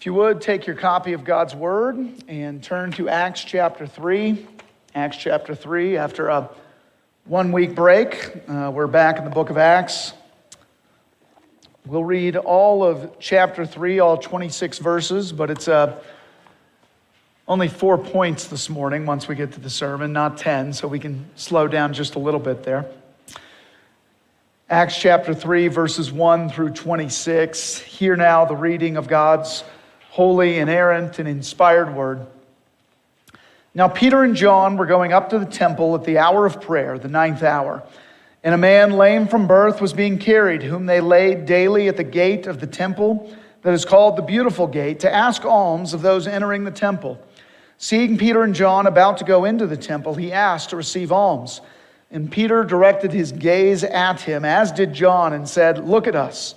If you would, take your copy of God's Word and turn to Acts chapter 3. Acts chapter 3, after a one week break, uh, we're back in the book of Acts. We'll read all of chapter 3, all 26 verses, but it's uh, only four points this morning once we get to the sermon, not 10, so we can slow down just a little bit there. Acts chapter 3, verses 1 through 26. Hear now the reading of God's holy, inerrant, and inspired word. Now, Peter and John were going up to the temple at the hour of prayer, the ninth hour. And a man lame from birth was being carried, whom they laid daily at the gate of the temple that is called the Beautiful Gate, to ask alms of those entering the temple. Seeing Peter and John about to go into the temple, he asked to receive alms. And Peter directed his gaze at him, as did John, and said, Look at us.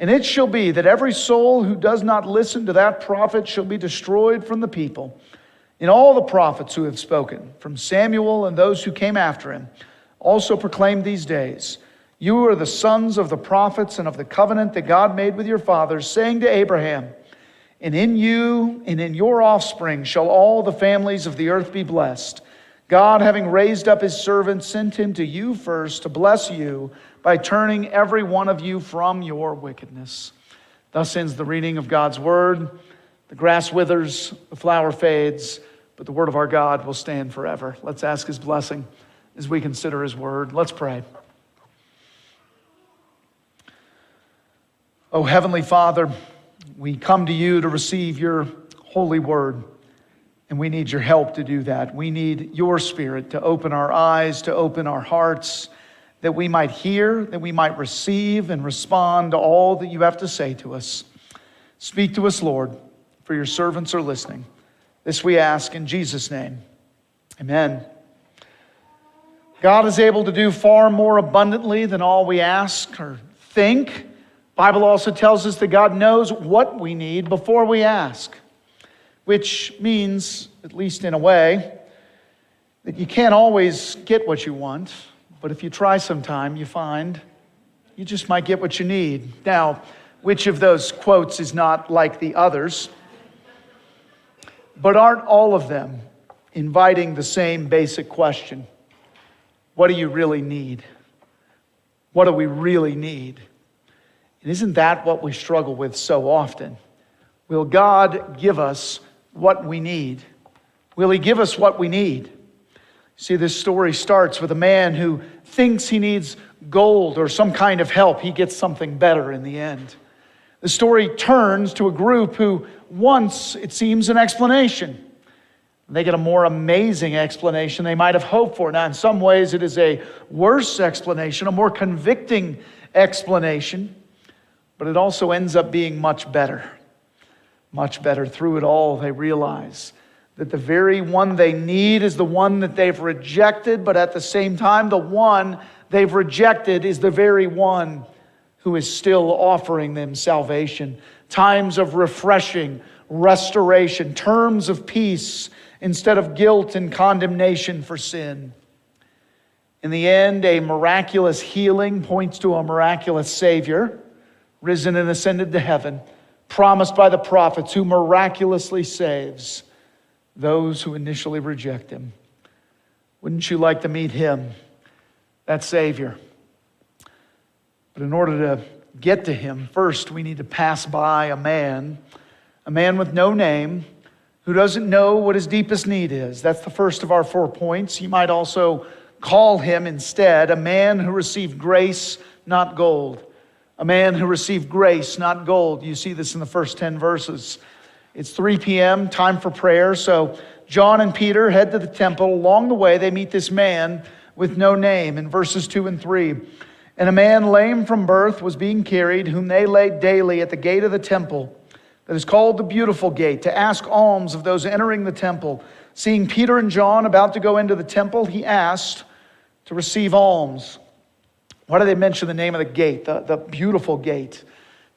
And it shall be that every soul who does not listen to that prophet shall be destroyed from the people. And all the prophets who have spoken, from Samuel and those who came after him, also proclaimed these days You are the sons of the prophets and of the covenant that God made with your fathers, saying to Abraham, And in you and in your offspring shall all the families of the earth be blessed. God, having raised up his servant, sent him to you first to bless you by turning every one of you from your wickedness. Thus ends the reading of God's word. The grass withers, the flower fades, but the word of our God will stand forever. Let's ask his blessing as we consider his word. Let's pray. Oh, Heavenly Father, we come to you to receive your holy word, and we need your help to do that. We need your spirit to open our eyes, to open our hearts that we might hear, that we might receive and respond to all that you have to say to us. Speak to us, Lord, for your servants are listening. This we ask in Jesus' name. Amen. God is able to do far more abundantly than all we ask or think. Bible also tells us that God knows what we need before we ask, which means, at least in a way, that you can't always get what you want but if you try sometime, you find you just might get what you need. Now, which of those quotes is not like the others? But aren't all of them inviting the same basic question? What do you really need? What do we really need? And isn't that what we struggle with so often? Will God give us what we need? Will He give us what we need? See, this story starts with a man who thinks he needs gold or some kind of help. He gets something better in the end. The story turns to a group who wants, it seems, an explanation. They get a more amazing explanation they might have hoped for. Now, in some ways, it is a worse explanation, a more convicting explanation, but it also ends up being much better. Much better. Through it all, they realize that the very one they need is the one that they've rejected, but at the same time, the one they've rejected is the very one who is still offering them salvation. Times of refreshing, restoration, terms of peace instead of guilt and condemnation for sin. In the end, a miraculous healing points to a miraculous Savior, risen and ascended to heaven, promised by the prophets, who miraculously saves those who initially reject Him. Wouldn't you like to meet Him, that Savior? But in order to get to Him, first we need to pass by a man, a man with no name who doesn't know what his deepest need is. That's the first of our four points. You might also call him instead a man who received grace, not gold. A man who received grace, not gold. You see this in the first 10 verses. It's 3 p.m., time for prayer. So John and Peter head to the temple. Along the way, they meet this man with no name in verses 2 and 3. And a man lame from birth was being carried, whom they laid daily at the gate of the temple that is called the Beautiful Gate, to ask alms of those entering the temple. Seeing Peter and John about to go into the temple, he asked to receive alms. Why do they mention the name of the gate, the, the beautiful gate?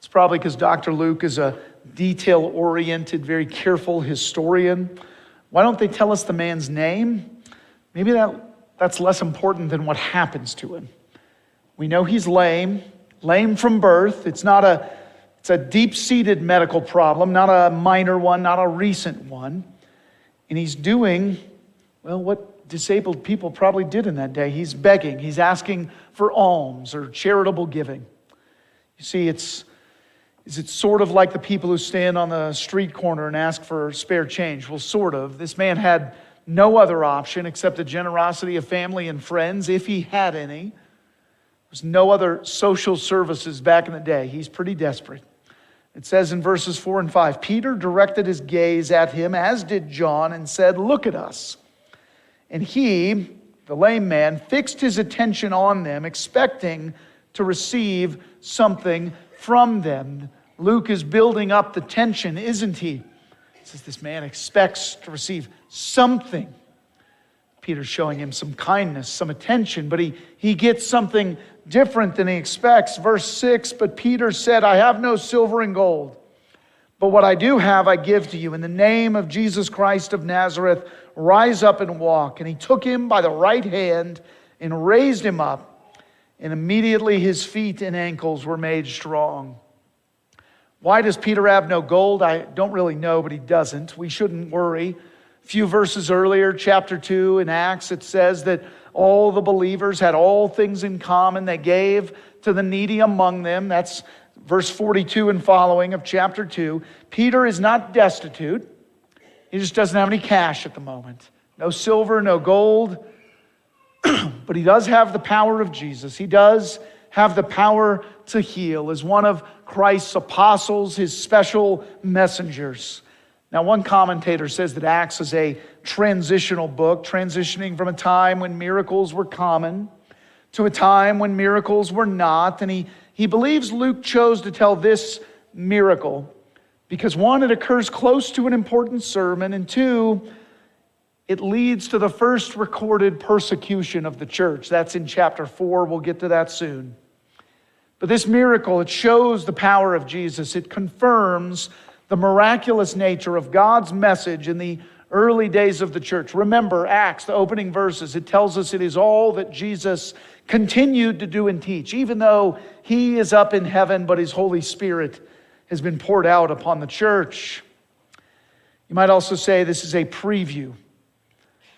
It's probably because Dr. Luke is a detail oriented, very careful historian. Why don't they tell us the man's name? Maybe that, that's less important than what happens to him. We know he's lame, lame from birth. It's not a it's a deep seated medical problem, not a minor one, not a recent one. And he's doing, well, what disabled people probably did in that day. He's begging, he's asking for alms or charitable giving. You see, it's, is it sort of like the people who stand on the street corner and ask for spare change? Well, sort of. This man had no other option except the generosity of family and friends, if he had any. There was no other social services back in the day. He's pretty desperate. It says in verses 4 and 5 Peter directed his gaze at him, as did John, and said, Look at us. And he, the lame man, fixed his attention on them, expecting to receive something from them. Luke is building up the tension, isn't he? He says this man expects to receive something. Peter's showing him some kindness, some attention, but he, he gets something different than he expects. Verse 6 But Peter said, I have no silver and gold, but what I do have I give to you. In the name of Jesus Christ of Nazareth, rise up and walk. And he took him by the right hand and raised him up, and immediately his feet and ankles were made strong. Why does Peter have no gold? I don't really know, but he doesn't. We shouldn't worry. A few verses earlier, chapter 2 in Acts, it says that all the believers had all things in common. They gave to the needy among them. That's verse 42 and following of chapter 2. Peter is not destitute, he just doesn't have any cash at the moment. No silver, no gold. but he does have the power of Jesus. He does have the power to heal as one of Christ's apostles, his special messengers. Now, one commentator says that Acts is a transitional book, transitioning from a time when miracles were common to a time when miracles were not. And he, he believes Luke chose to tell this miracle because one, it occurs close to an important sermon, and two, it leads to the first recorded persecution of the church. That's in chapter four. We'll get to that soon. But this miracle, it shows the power of Jesus. It confirms the miraculous nature of God's message in the early days of the church. Remember, Acts, the opening verses, it tells us it is all that Jesus continued to do and teach, even though he is up in heaven, but his Holy Spirit has been poured out upon the church. You might also say this is a preview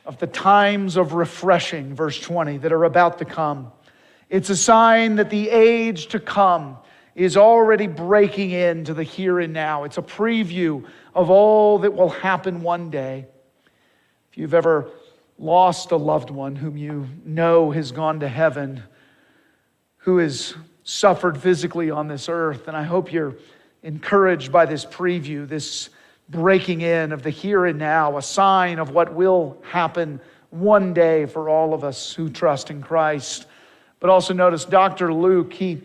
of the times of refreshing, verse 20, that are about to come. It's a sign that the age to come is already breaking into the here and now. It's a preview of all that will happen one day. If you've ever lost a loved one whom you know has gone to heaven, who has suffered physically on this earth, and I hope you're encouraged by this preview, this breaking in of the here and now, a sign of what will happen one day for all of us who trust in Christ. But also notice Dr. Luke, he,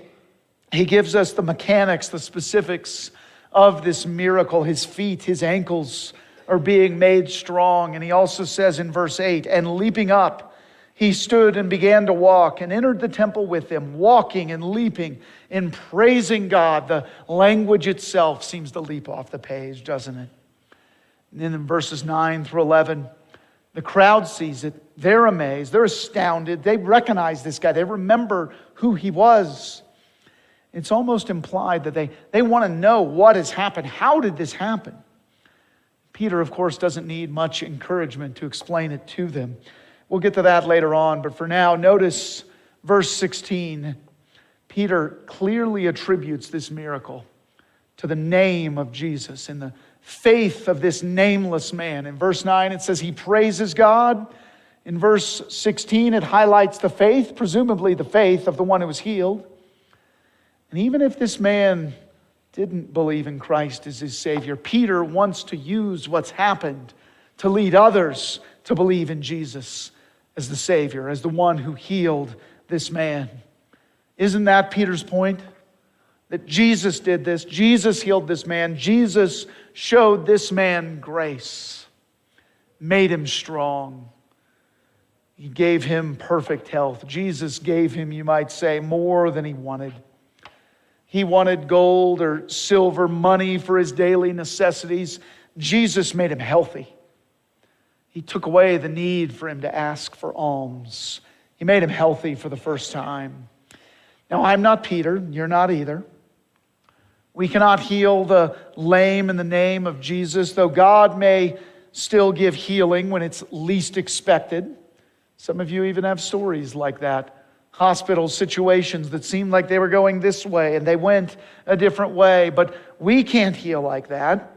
he gives us the mechanics, the specifics of this miracle. His feet, his ankles are being made strong. And he also says in verse 8, and leaping up, he stood and began to walk and entered the temple with them, walking and leaping and praising God. The language itself seems to leap off the page, doesn't it? And then in verses 9 through 11, the crowd sees it. They're amazed. They're astounded. They recognize this guy. They remember who he was. It's almost implied that they, they want to know what has happened. How did this happen? Peter, of course, doesn't need much encouragement to explain it to them. We'll get to that later on, but for now, notice verse 16. Peter clearly attributes this miracle to the name of Jesus and the faith of this nameless man. In verse 9, it says he praises God. In verse 16, it highlights the faith, presumably the faith of the one who was healed. And even if this man didn't believe in Christ as his Savior, Peter wants to use what's happened to lead others to believe in Jesus as the Savior, as the one who healed this man. Isn't that Peter's point? That Jesus did this, Jesus healed this man, Jesus showed this man grace, made him strong. He gave him perfect health. Jesus gave him, you might say, more than he wanted. He wanted gold or silver, money for his daily necessities. Jesus made him healthy. He took away the need for him to ask for alms. He made him healthy for the first time. Now, I'm not Peter. You're not either. We cannot heal the lame in the name of Jesus, though God may still give healing when it's least expected. Some of you even have stories like that. Hospital situations that seemed like they were going this way and they went a different way, but we can't heal like that.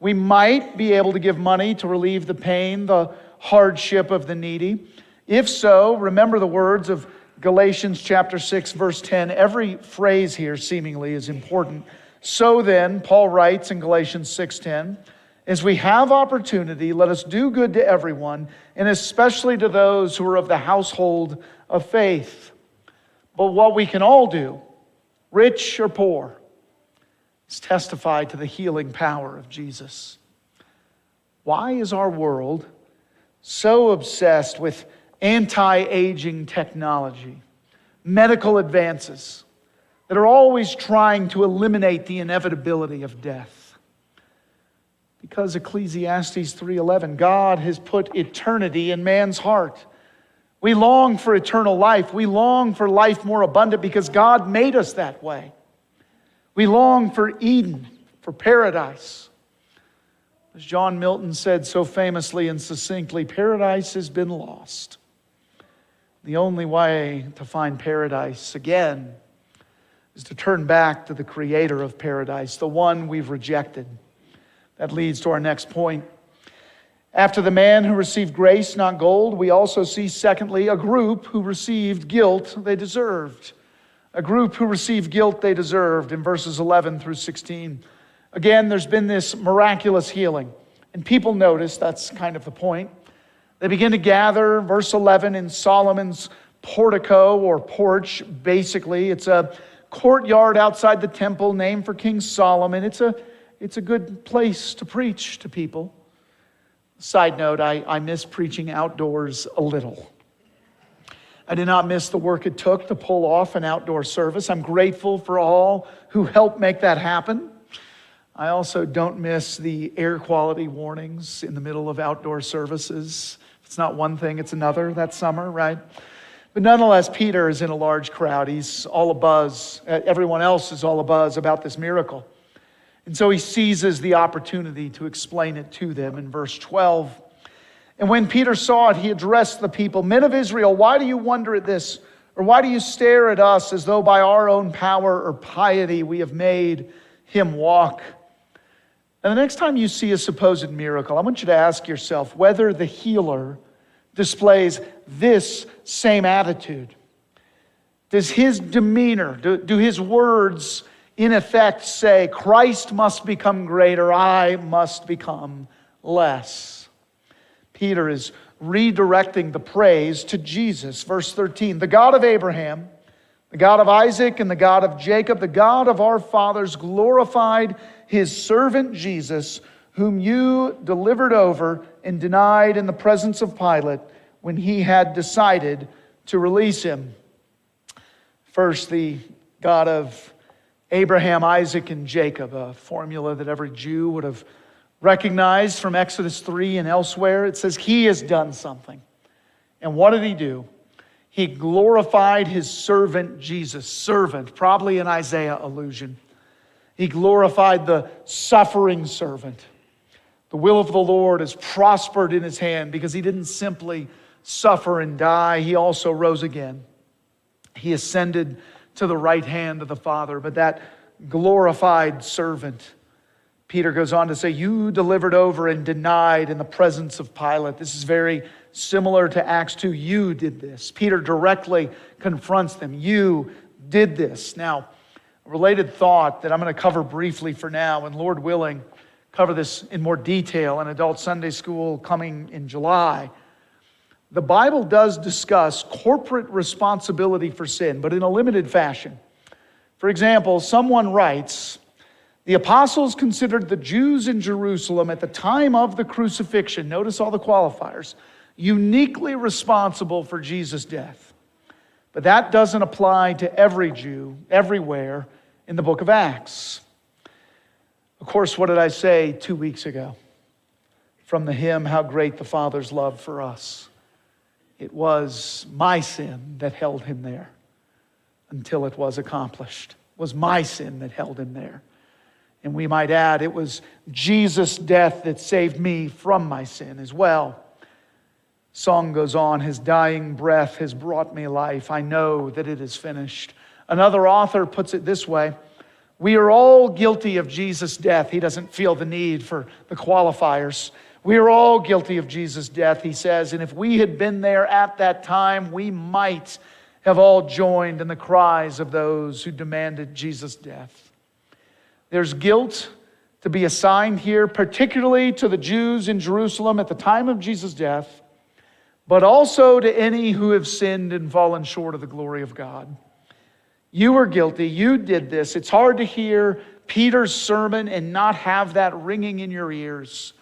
We might be able to give money to relieve the pain, the hardship of the needy. If so, remember the words of Galatians chapter 6 verse 10. Every phrase here seemingly is important. So then, Paul writes in Galatians 6:10, as we have opportunity, let us do good to everyone, and especially to those who are of the household of faith. But what we can all do, rich or poor, testify to the healing power of Jesus. Why is our world so obsessed with anti aging technology, medical advances? that are always trying to eliminate the inevitability of death. Because Ecclesiastes 3:11, God has put eternity in man's heart. We long for eternal life. We long for life more abundant because God made us that way. We long for Eden, for paradise. As John Milton said so famously and succinctly, paradise has been lost. The only way to find paradise again is to turn back to the creator of paradise, the one we've rejected. That leads to our next point. After the man who received grace, not gold, we also see, secondly, a group who received guilt they deserved. A group who received guilt they deserved in verses 11 through 16. Again, there's been this miraculous healing, and people notice that's kind of the point. They begin to gather, verse 11, in Solomon's portico or porch, basically. It's a courtyard outside the temple named for King Solomon. It's a, it's a good place to preach to people. Side note, I, I miss preaching outdoors a little. I did not miss the work it took to pull off an outdoor service. I'm grateful for all who helped make that happen. I also don't miss the air quality warnings in the middle of outdoor services. It's not one thing, it's another that summer, right? But nonetheless, Peter is in a large crowd. He's all abuzz. Uh, everyone else is all abuzz about this miracle. And so he seizes the opportunity to explain it to them in verse 12. And when Peter saw it, he addressed the people Men of Israel, why do you wonder at this? Or why do you stare at us as though by our own power or piety we have made him walk? And the next time you see a supposed miracle, I want you to ask yourself whether the healer displays this same attitude. Does his demeanor, do, do his words, in effect, say, Christ must become greater, I must become less? Peter is redirecting the praise to Jesus. Verse 13 The God of Abraham, the God of Isaac, and the God of Jacob, the God of our fathers, glorified his servant Jesus, whom you delivered over and denied in the presence of Pilate when he had decided to release him. First, the God of Abraham, Isaac, and Jacob, a formula that every Jew would have recognized from Exodus 3 and elsewhere. It says, He has done something. And what did He do? He glorified His servant Jesus. Servant, probably an Isaiah allusion. He glorified the suffering servant. The will of the Lord is prospered in His hand because He didn't simply suffer and die, He also rose again. He ascended to the right hand of the Father. But that glorified servant, Peter goes on to say, You delivered over and denied in the presence of Pilate. This is very similar to Acts 2. You did this. Peter directly confronts them. You did this. Now, a related thought that I'm going to cover briefly for now, and Lord willing, cover this in more detail in Adult Sunday School coming in July. The Bible does discuss corporate responsibility for sin, but in a limited fashion. For example, someone writes, the apostles considered the Jews in Jerusalem at the time of the crucifixion, notice all the qualifiers, uniquely responsible for Jesus' death. But that doesn't apply to every Jew everywhere in the book of Acts. Of course, what did I say two weeks ago from the hymn, How Great the Father's Love for Us? It was my sin that held him there until it was accomplished. It was my sin that held him there. And we might add, it was Jesus' death that saved me from my sin as well. Song goes on, His dying breath has brought me life. I know that it is finished. Another author puts it this way We are all guilty of Jesus' death. He doesn't feel the need for the qualifiers. We are all guilty of Jesus' death, he says. And if we had been there at that time, we might have all joined in the cries of those who demanded Jesus' death. There's guilt to be assigned here, particularly to the Jews in Jerusalem at the time of Jesus' death, but also to any who have sinned and fallen short of the glory of God. You were guilty. You did this. It's hard to hear Peter's sermon and not have that ringing in your ears.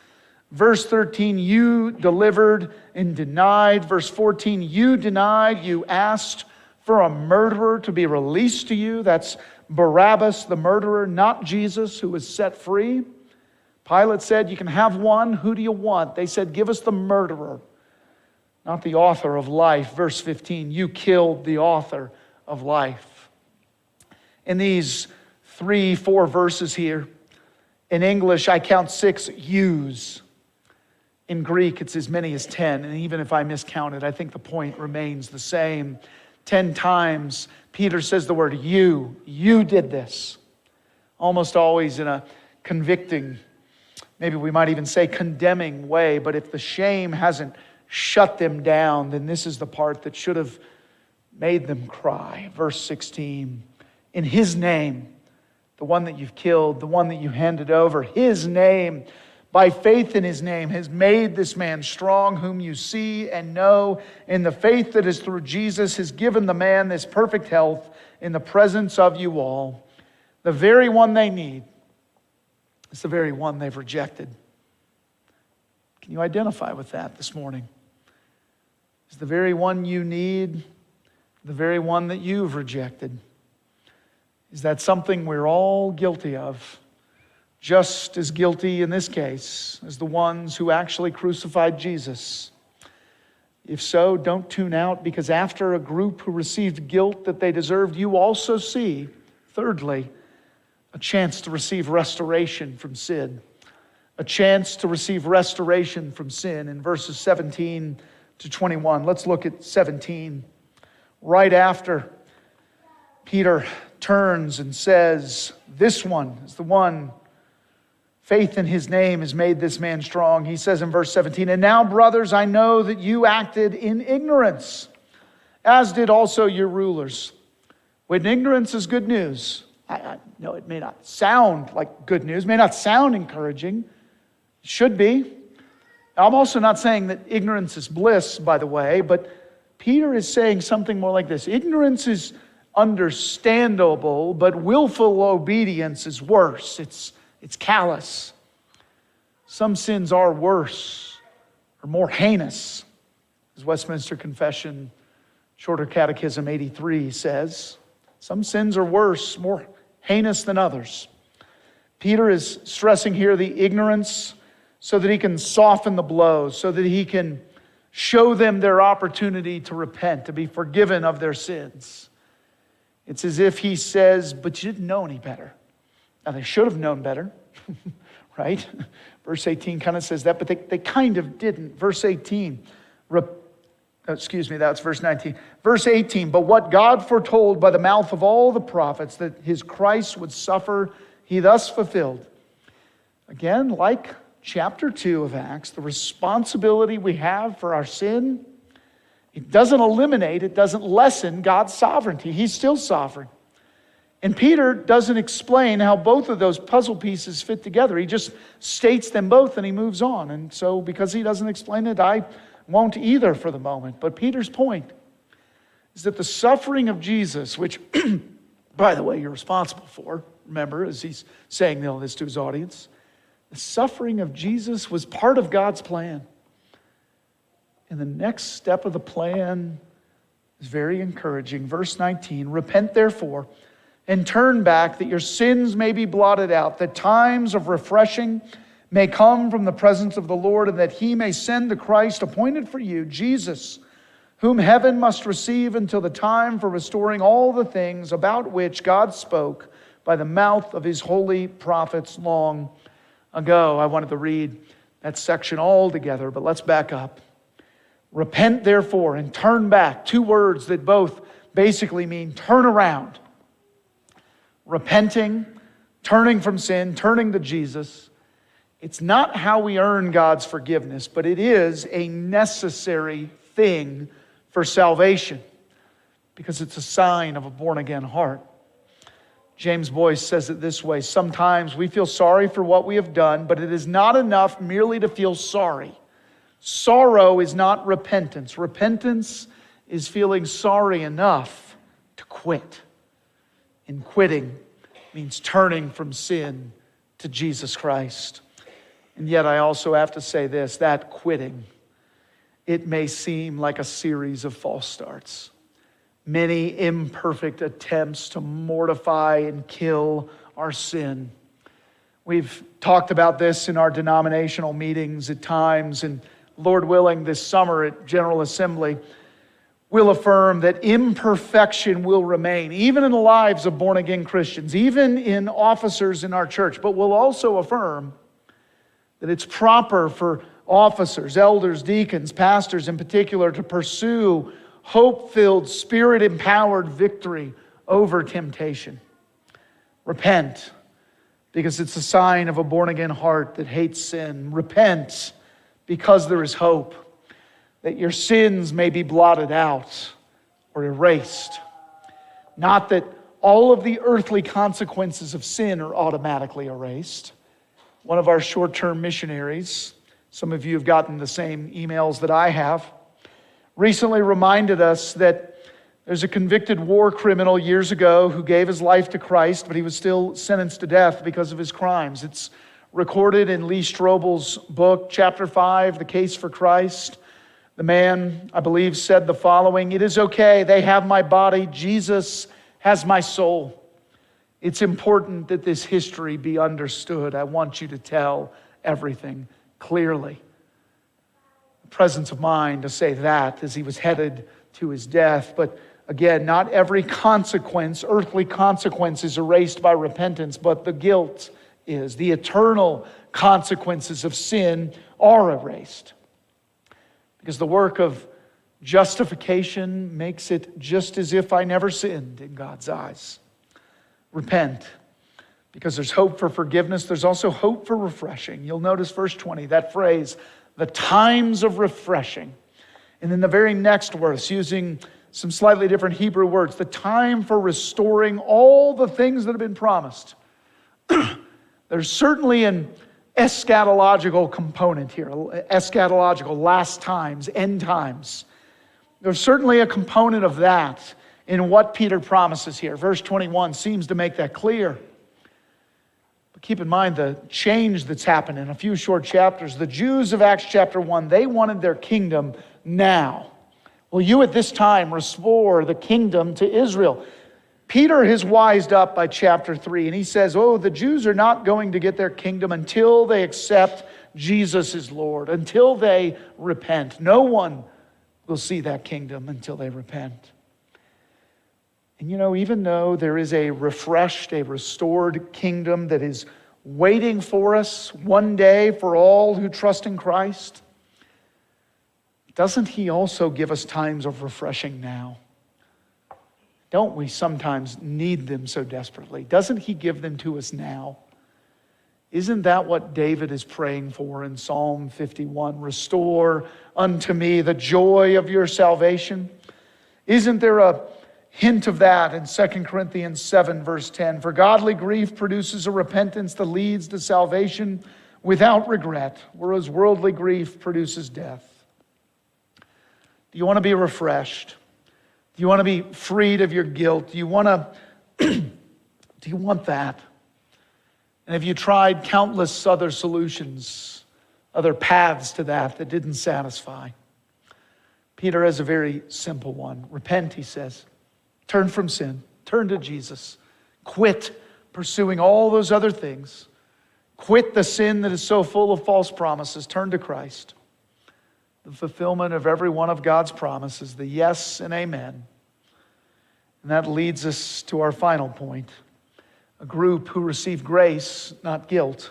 Verse 13, you delivered and denied. Verse 14, you denied. You asked for a murderer to be released to you. That's Barabbas, the murderer, not Jesus, who was set free. Pilate said, You can have one. Who do you want? They said, Give us the murderer, not the author of life. Verse 15, You killed the author of life. In these three, four verses here, in English, I count six yous. In Greek, it's as many as 10. And even if I miscounted, I think the point remains the same. 10 times, Peter says the word you. You did this. Almost always in a convicting, maybe we might even say condemning way. But if the shame hasn't shut them down, then this is the part that should have made them cry. Verse 16 In his name, the one that you've killed, the one that you handed over, his name by faith in his name, has made this man strong, whom you see and know. In the faith that is through Jesus, has given the man this perfect health in the presence of you all. The very one they need is the very one they've rejected. Can you identify with that this morning? Is the very one you need the very one that you've rejected? Is that something we're all guilty of? Just as guilty in this case as the ones who actually crucified Jesus. If so, don't tune out because after a group who received guilt that they deserved, you also see, thirdly, a chance to receive restoration from sin. A chance to receive restoration from sin in verses 17 to 21. Let's look at 17. right after Peter turns and says, This one is the one. Faith in his name has made this man strong. He says in verse 17, And now, brothers, I know that you acted in ignorance, as did also your rulers. When ignorance is good news, I, I know it may not sound like good news, may not sound encouraging, it should be. I'm also not saying that ignorance is bliss, by the way, but Peter is saying something more like this Ignorance is understandable, but willful obedience is worse. It's, it's callous. Some sins are worse or more heinous, as Westminster Confession, Shorter Catechism 83 says. Some sins are worse, more heinous than others. Peter is stressing here the ignorance so that he can soften the blows, so that he can show them their opportunity to repent, to be forgiven of their sins. It's as if he says, But you didn't know any better. Now, they should have known better, right? Verse 18 kind of says that, but they, they kind of didn't. Verse 18, uh, excuse me, that's verse 19. Verse 18, but what God foretold by the mouth of all the prophets that his Christ would suffer, he thus fulfilled. Again, like chapter 2 of Acts, the responsibility we have for our sin, it doesn't eliminate, it doesn't lessen God's sovereignty. He's still sovereign. And Peter doesn't explain how both of those puzzle pieces fit together. He just states them both and he moves on. And so, because he doesn't explain it, I won't either for the moment. But Peter's point is that the suffering of Jesus, which, by the way, you're responsible for, remember, as he's saying all this to his audience, the suffering of Jesus was part of God's plan. And the next step of the plan is very encouraging. Verse 19 Repent therefore and turn back that your sins may be blotted out, that times of refreshing may come from the presence of the Lord, and that he may send the Christ appointed for you, Jesus, whom heaven must receive until the time for restoring all the things about which God spoke by the mouth of his holy prophets long ago. I wanted to read that section all together, but let's back up. Repent, therefore, and turn back. Two words that both basically mean turn around. Repenting, turning from sin, turning to Jesus. It's not how we earn God's forgiveness, but it is a necessary thing for salvation because it's a sign of a born again heart. James Boice says it this way Sometimes we feel sorry for what we have done, but it is not enough merely to feel sorry. Sorrow is not repentance. Repentance is feeling sorry enough to quit. And quitting means turning from sin to Jesus Christ. And yet, I also have to say this that quitting, it may seem like a series of false starts many imperfect attempts to mortify and kill our sin. We've talked about this in our denominational meetings at times, and Lord willing, this summer at General Assembly, we'll affirm that imperfection will remain, even in the lives of born again Christians, even in officers in our church. But we'll also affirm that it's proper for officers, elders, deacons, pastors in particular to pursue hope filled, spirit empowered victory over temptation. Repent, because it's a sign of a born again heart that hates sin. Repent, because there is hope that your sins may be blotted out or erased. Not that all of the earthly consequences of sin are automatically erased. One of our short term missionaries, some of you have gotten the same emails that I have recently reminded us that there's a convicted war criminal years ago who gave his life to Christ, but he was still sentenced to death because of his crimes. It's recorded in Lee Strobel's book, chapter 5, The Case for Christ. The man, I believe, said the following It is okay, they have my body, Jesus has my soul. It's important that this history be understood. I want you to tell everything clearly presence of mind to say that as he was headed to his death. But again, not every consequence, earthly consequence, is erased by repentance, but the guilt is. The eternal consequences of sin are erased. Because the work of Justification makes it just as if I never sinned in God's eyes. Repent, because there's hope for forgiveness. There's also hope for refreshing. You'll notice verse 20, that phrase, the times of refreshing. And then the very next verse, using some slightly different Hebrew words, the time for restoring all the things that have been promised. There's certainly an eschatological component here, eschatological, last times, end times. There's certainly a component of that in what Peter promises here. Verse 21 seems to make that clear. But keep in mind the change that's happened in a few short chapters. The Jews of Acts chapter 1, they wanted their kingdom now. Will you at this time restore the kingdom to Israel? Peter has wised up by chapter 3, and he says, Oh, the Jews are not going to get their kingdom until they accept Jesus as Lord, until they repent. No one will see that kingdom until they repent. And you know, even though there is a refreshed, a restored kingdom that is waiting for us one day for all who trust in Christ, doesn't He also give us times of refreshing now? Don't we sometimes need them so desperately? Doesn't He give them to us now? Isn't that what David is praying for in Psalm 51? Restore unto me the joy of your salvation. Isn't there a hint of that in 2 Corinthians 7, verse 10? For godly grief produces a repentance that leads to salvation without regret, whereas worldly grief produces death. Do you want to be refreshed? Do you want to be freed of your guilt? Do you want to do you want that? And have you tried countless other solutions, other paths to that that didn't satisfy? Peter has a very simple one. Repent, he says. Turn from sin. Turn to Jesus. Quit pursuing all those other things. Quit the sin that is so full of false promises. Turn to Christ the fulfillment of every one of God's promises, the yes and amen. And that leads us to our final point a group who receive grace, not guilt.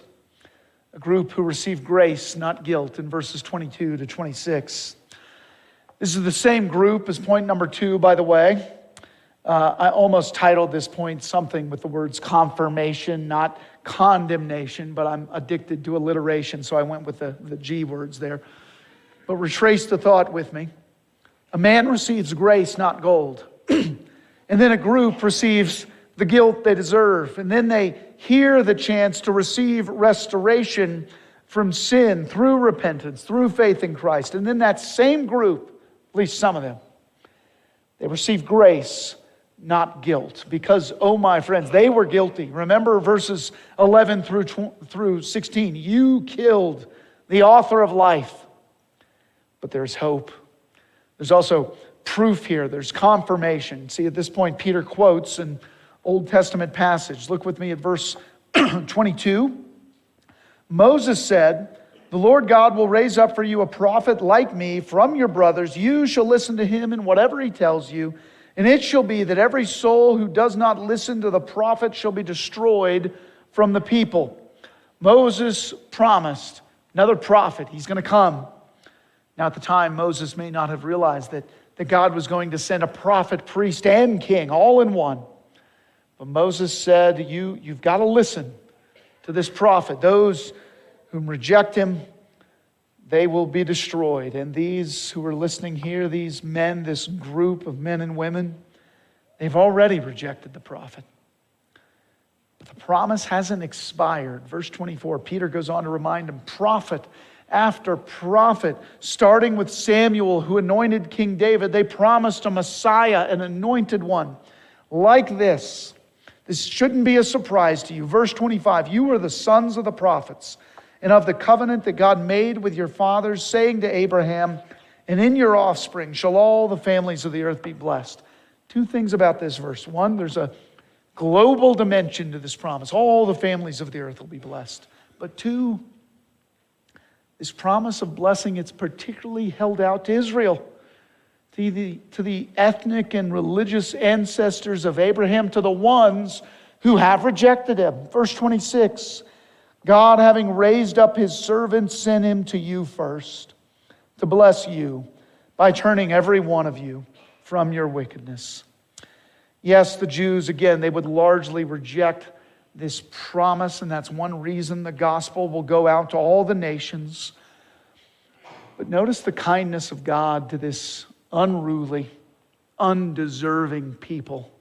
A group who receive grace, not guilt, in verses 22 to 26. This is the same group as point number two, by the way. Uh, I almost titled this point something with the words confirmation, not condemnation, but I'm addicted to alliteration, so I went with the, the G words there. But retrace the thought with me. A man receives grace, not gold. and then a group receives the guilt they deserve. And then they hear the chance to receive restoration from sin through repentance, through faith in Christ. And then that same group, at least some of them, they receive grace, not guilt. Because, oh my friends, they were guilty. Remember verses 11 through, through 16. You killed the author of life but there's hope. There's also proof here, there's confirmation. See, at this point, Peter quotes an Old Testament passage. Look with me at verse 22. Moses said, The Lord God will raise up for you a prophet like me from your brothers. You shall listen to him in whatever he tells you. And it shall be that every soul who does not listen to the prophet shall be destroyed from the people. Moses promised another prophet. He's going to come. Now, at the time, Moses may not have realized that, that God was going to send a prophet, priest, and king all in one. But Moses said, you, You've got to listen to this prophet. Those whom reject him, they will be destroyed. And these who are listening here, these men, this group of men and women, they've already rejected the prophet. But the promise hasn't expired. Verse 24, Peter goes on to remind them prophet after prophet, starting with Samuel, who anointed King David. They promised a Messiah, an anointed one, like this. This shouldn't be a surprise to you. Verse 25 You are the sons of the prophets and of the covenant that God made with your fathers, saying to Abraham, And in your offspring shall all the families of the earth be blessed. Two things about this verse. One, there's a global dimension to this promise. All the families of the earth will be blessed. But two, this promise of blessing, it's particularly held out to Israel, to the, to the ethnic and religious ancestors of Abraham, to the ones who have rejected him. Verse 26 God, having raised up his servant, sent him to you first to bless you, by turning every one of you from your wickedness. Yes, the Jews, again, they would largely reject this promise, and that's one reason the gospel will go out to all the nations. But notice the kindness of God to this unruly, undeserving people.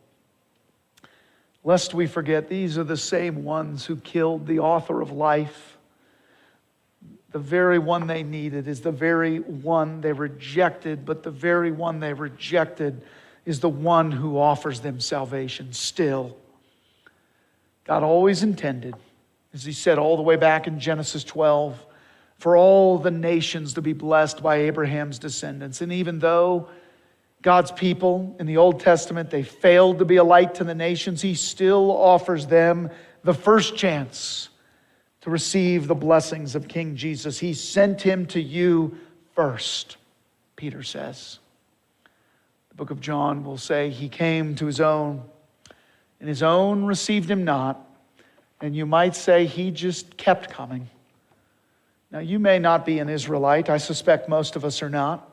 Lest we forget, these are the same ones who killed the author of life the very one they needed is the very one they rejected, but the very one they rejected is the one who offers them salvation still. God always intended, as He said all the way back in Genesis 12, for all the nations to be blessed by Abraham's descendants. And even though God's people in the Old Testament, they failed to be a light to the nations, He still offers them the first chance to receive the blessings of King Jesus. He sent him to you first, Peter says. The book of John will say, He came to his own, and his own received him not. And you might say, He just kept coming. Now, you may not be an Israelite. I suspect most of us are not.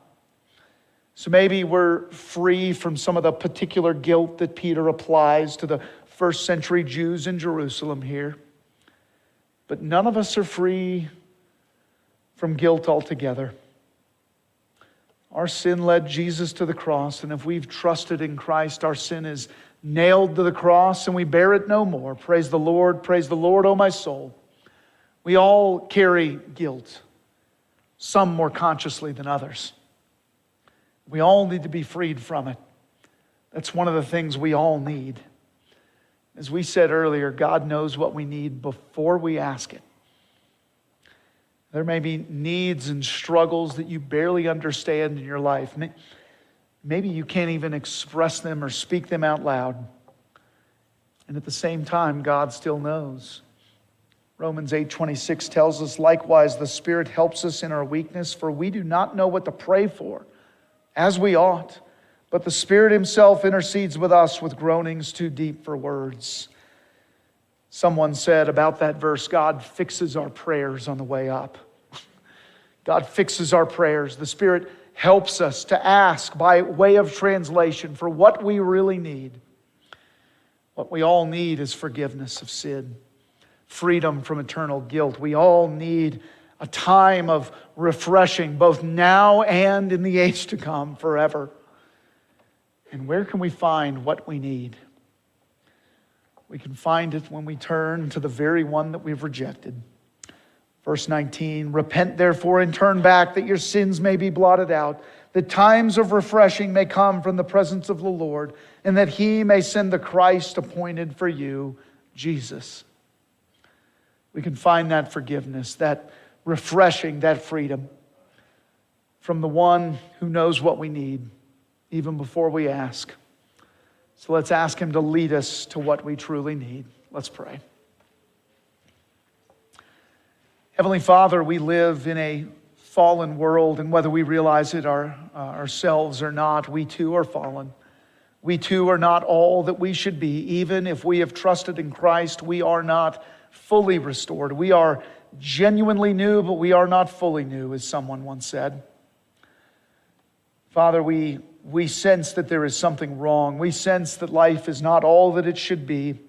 So maybe we're free from some of the particular guilt that Peter applies to the first century Jews in Jerusalem here. But none of us are free from guilt altogether. Our sin led Jesus to the cross, and if we've trusted in Christ, our sin is nailed to the cross and we bear it no more. Praise the Lord, praise the Lord, O my soul. We all carry guilt, some more consciously than others. We all need to be freed from it. That's one of the things we all need. As we said earlier, God knows what we need before we ask it. There may be needs and struggles that you barely understand in your life. Maybe you can't even express them or speak them out loud. And at the same time, God still knows. Romans 8:26 tells us likewise the Spirit helps us in our weakness for we do not know what to pray for as we ought but the Spirit Himself intercedes with us with groanings too deep for words. Someone said about that verse God fixes our prayers on the way up. God fixes our prayers. The Spirit helps us to ask by way of translation for what we really need. What we all need is forgiveness of sin, freedom from eternal guilt. We all need a time of refreshing, both now and in the age to come, forever. And where can we find what we need? We can find it when we turn to the very one that we've rejected. Verse 19 Repent therefore and turn back, that your sins may be blotted out, that times of refreshing may come from the presence of the Lord, and that he may send the Christ appointed for you, Jesus. We can find that forgiveness, that refreshing, that freedom from the one who knows what we need even before we ask. So let's ask Him to lead us to what we truly need. Let's pray. Heavenly Father, we live in a fallen world, and whether we realize it our, uh, ourselves or not, we too are fallen. We too are not all that we should be. Even if we have trusted in Christ, we are not fully restored. We are genuinely new, but we are not fully new, as someone once said. Father, we we sense that there is something wrong. We sense that life is not all that it should be.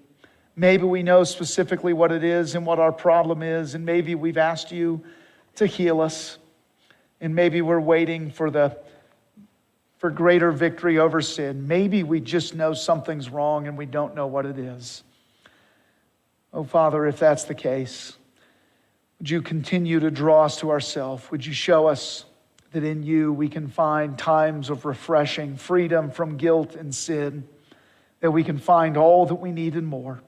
Maybe we know specifically what it is and what our problem is, and maybe we've asked you to heal us. And maybe we're waiting for the for greater victory over sin. Maybe we just know something's wrong and we don't know what it is. Oh, Father, if that's the case, would you continue to draw us to ourselves? Would you show us that in you we can find times of refreshing, freedom from guilt and sin, that we can find all that we need and more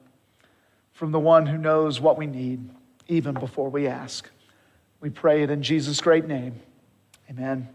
from the one who knows what we need even before we ask. We pray it in Jesus' great name. Amen.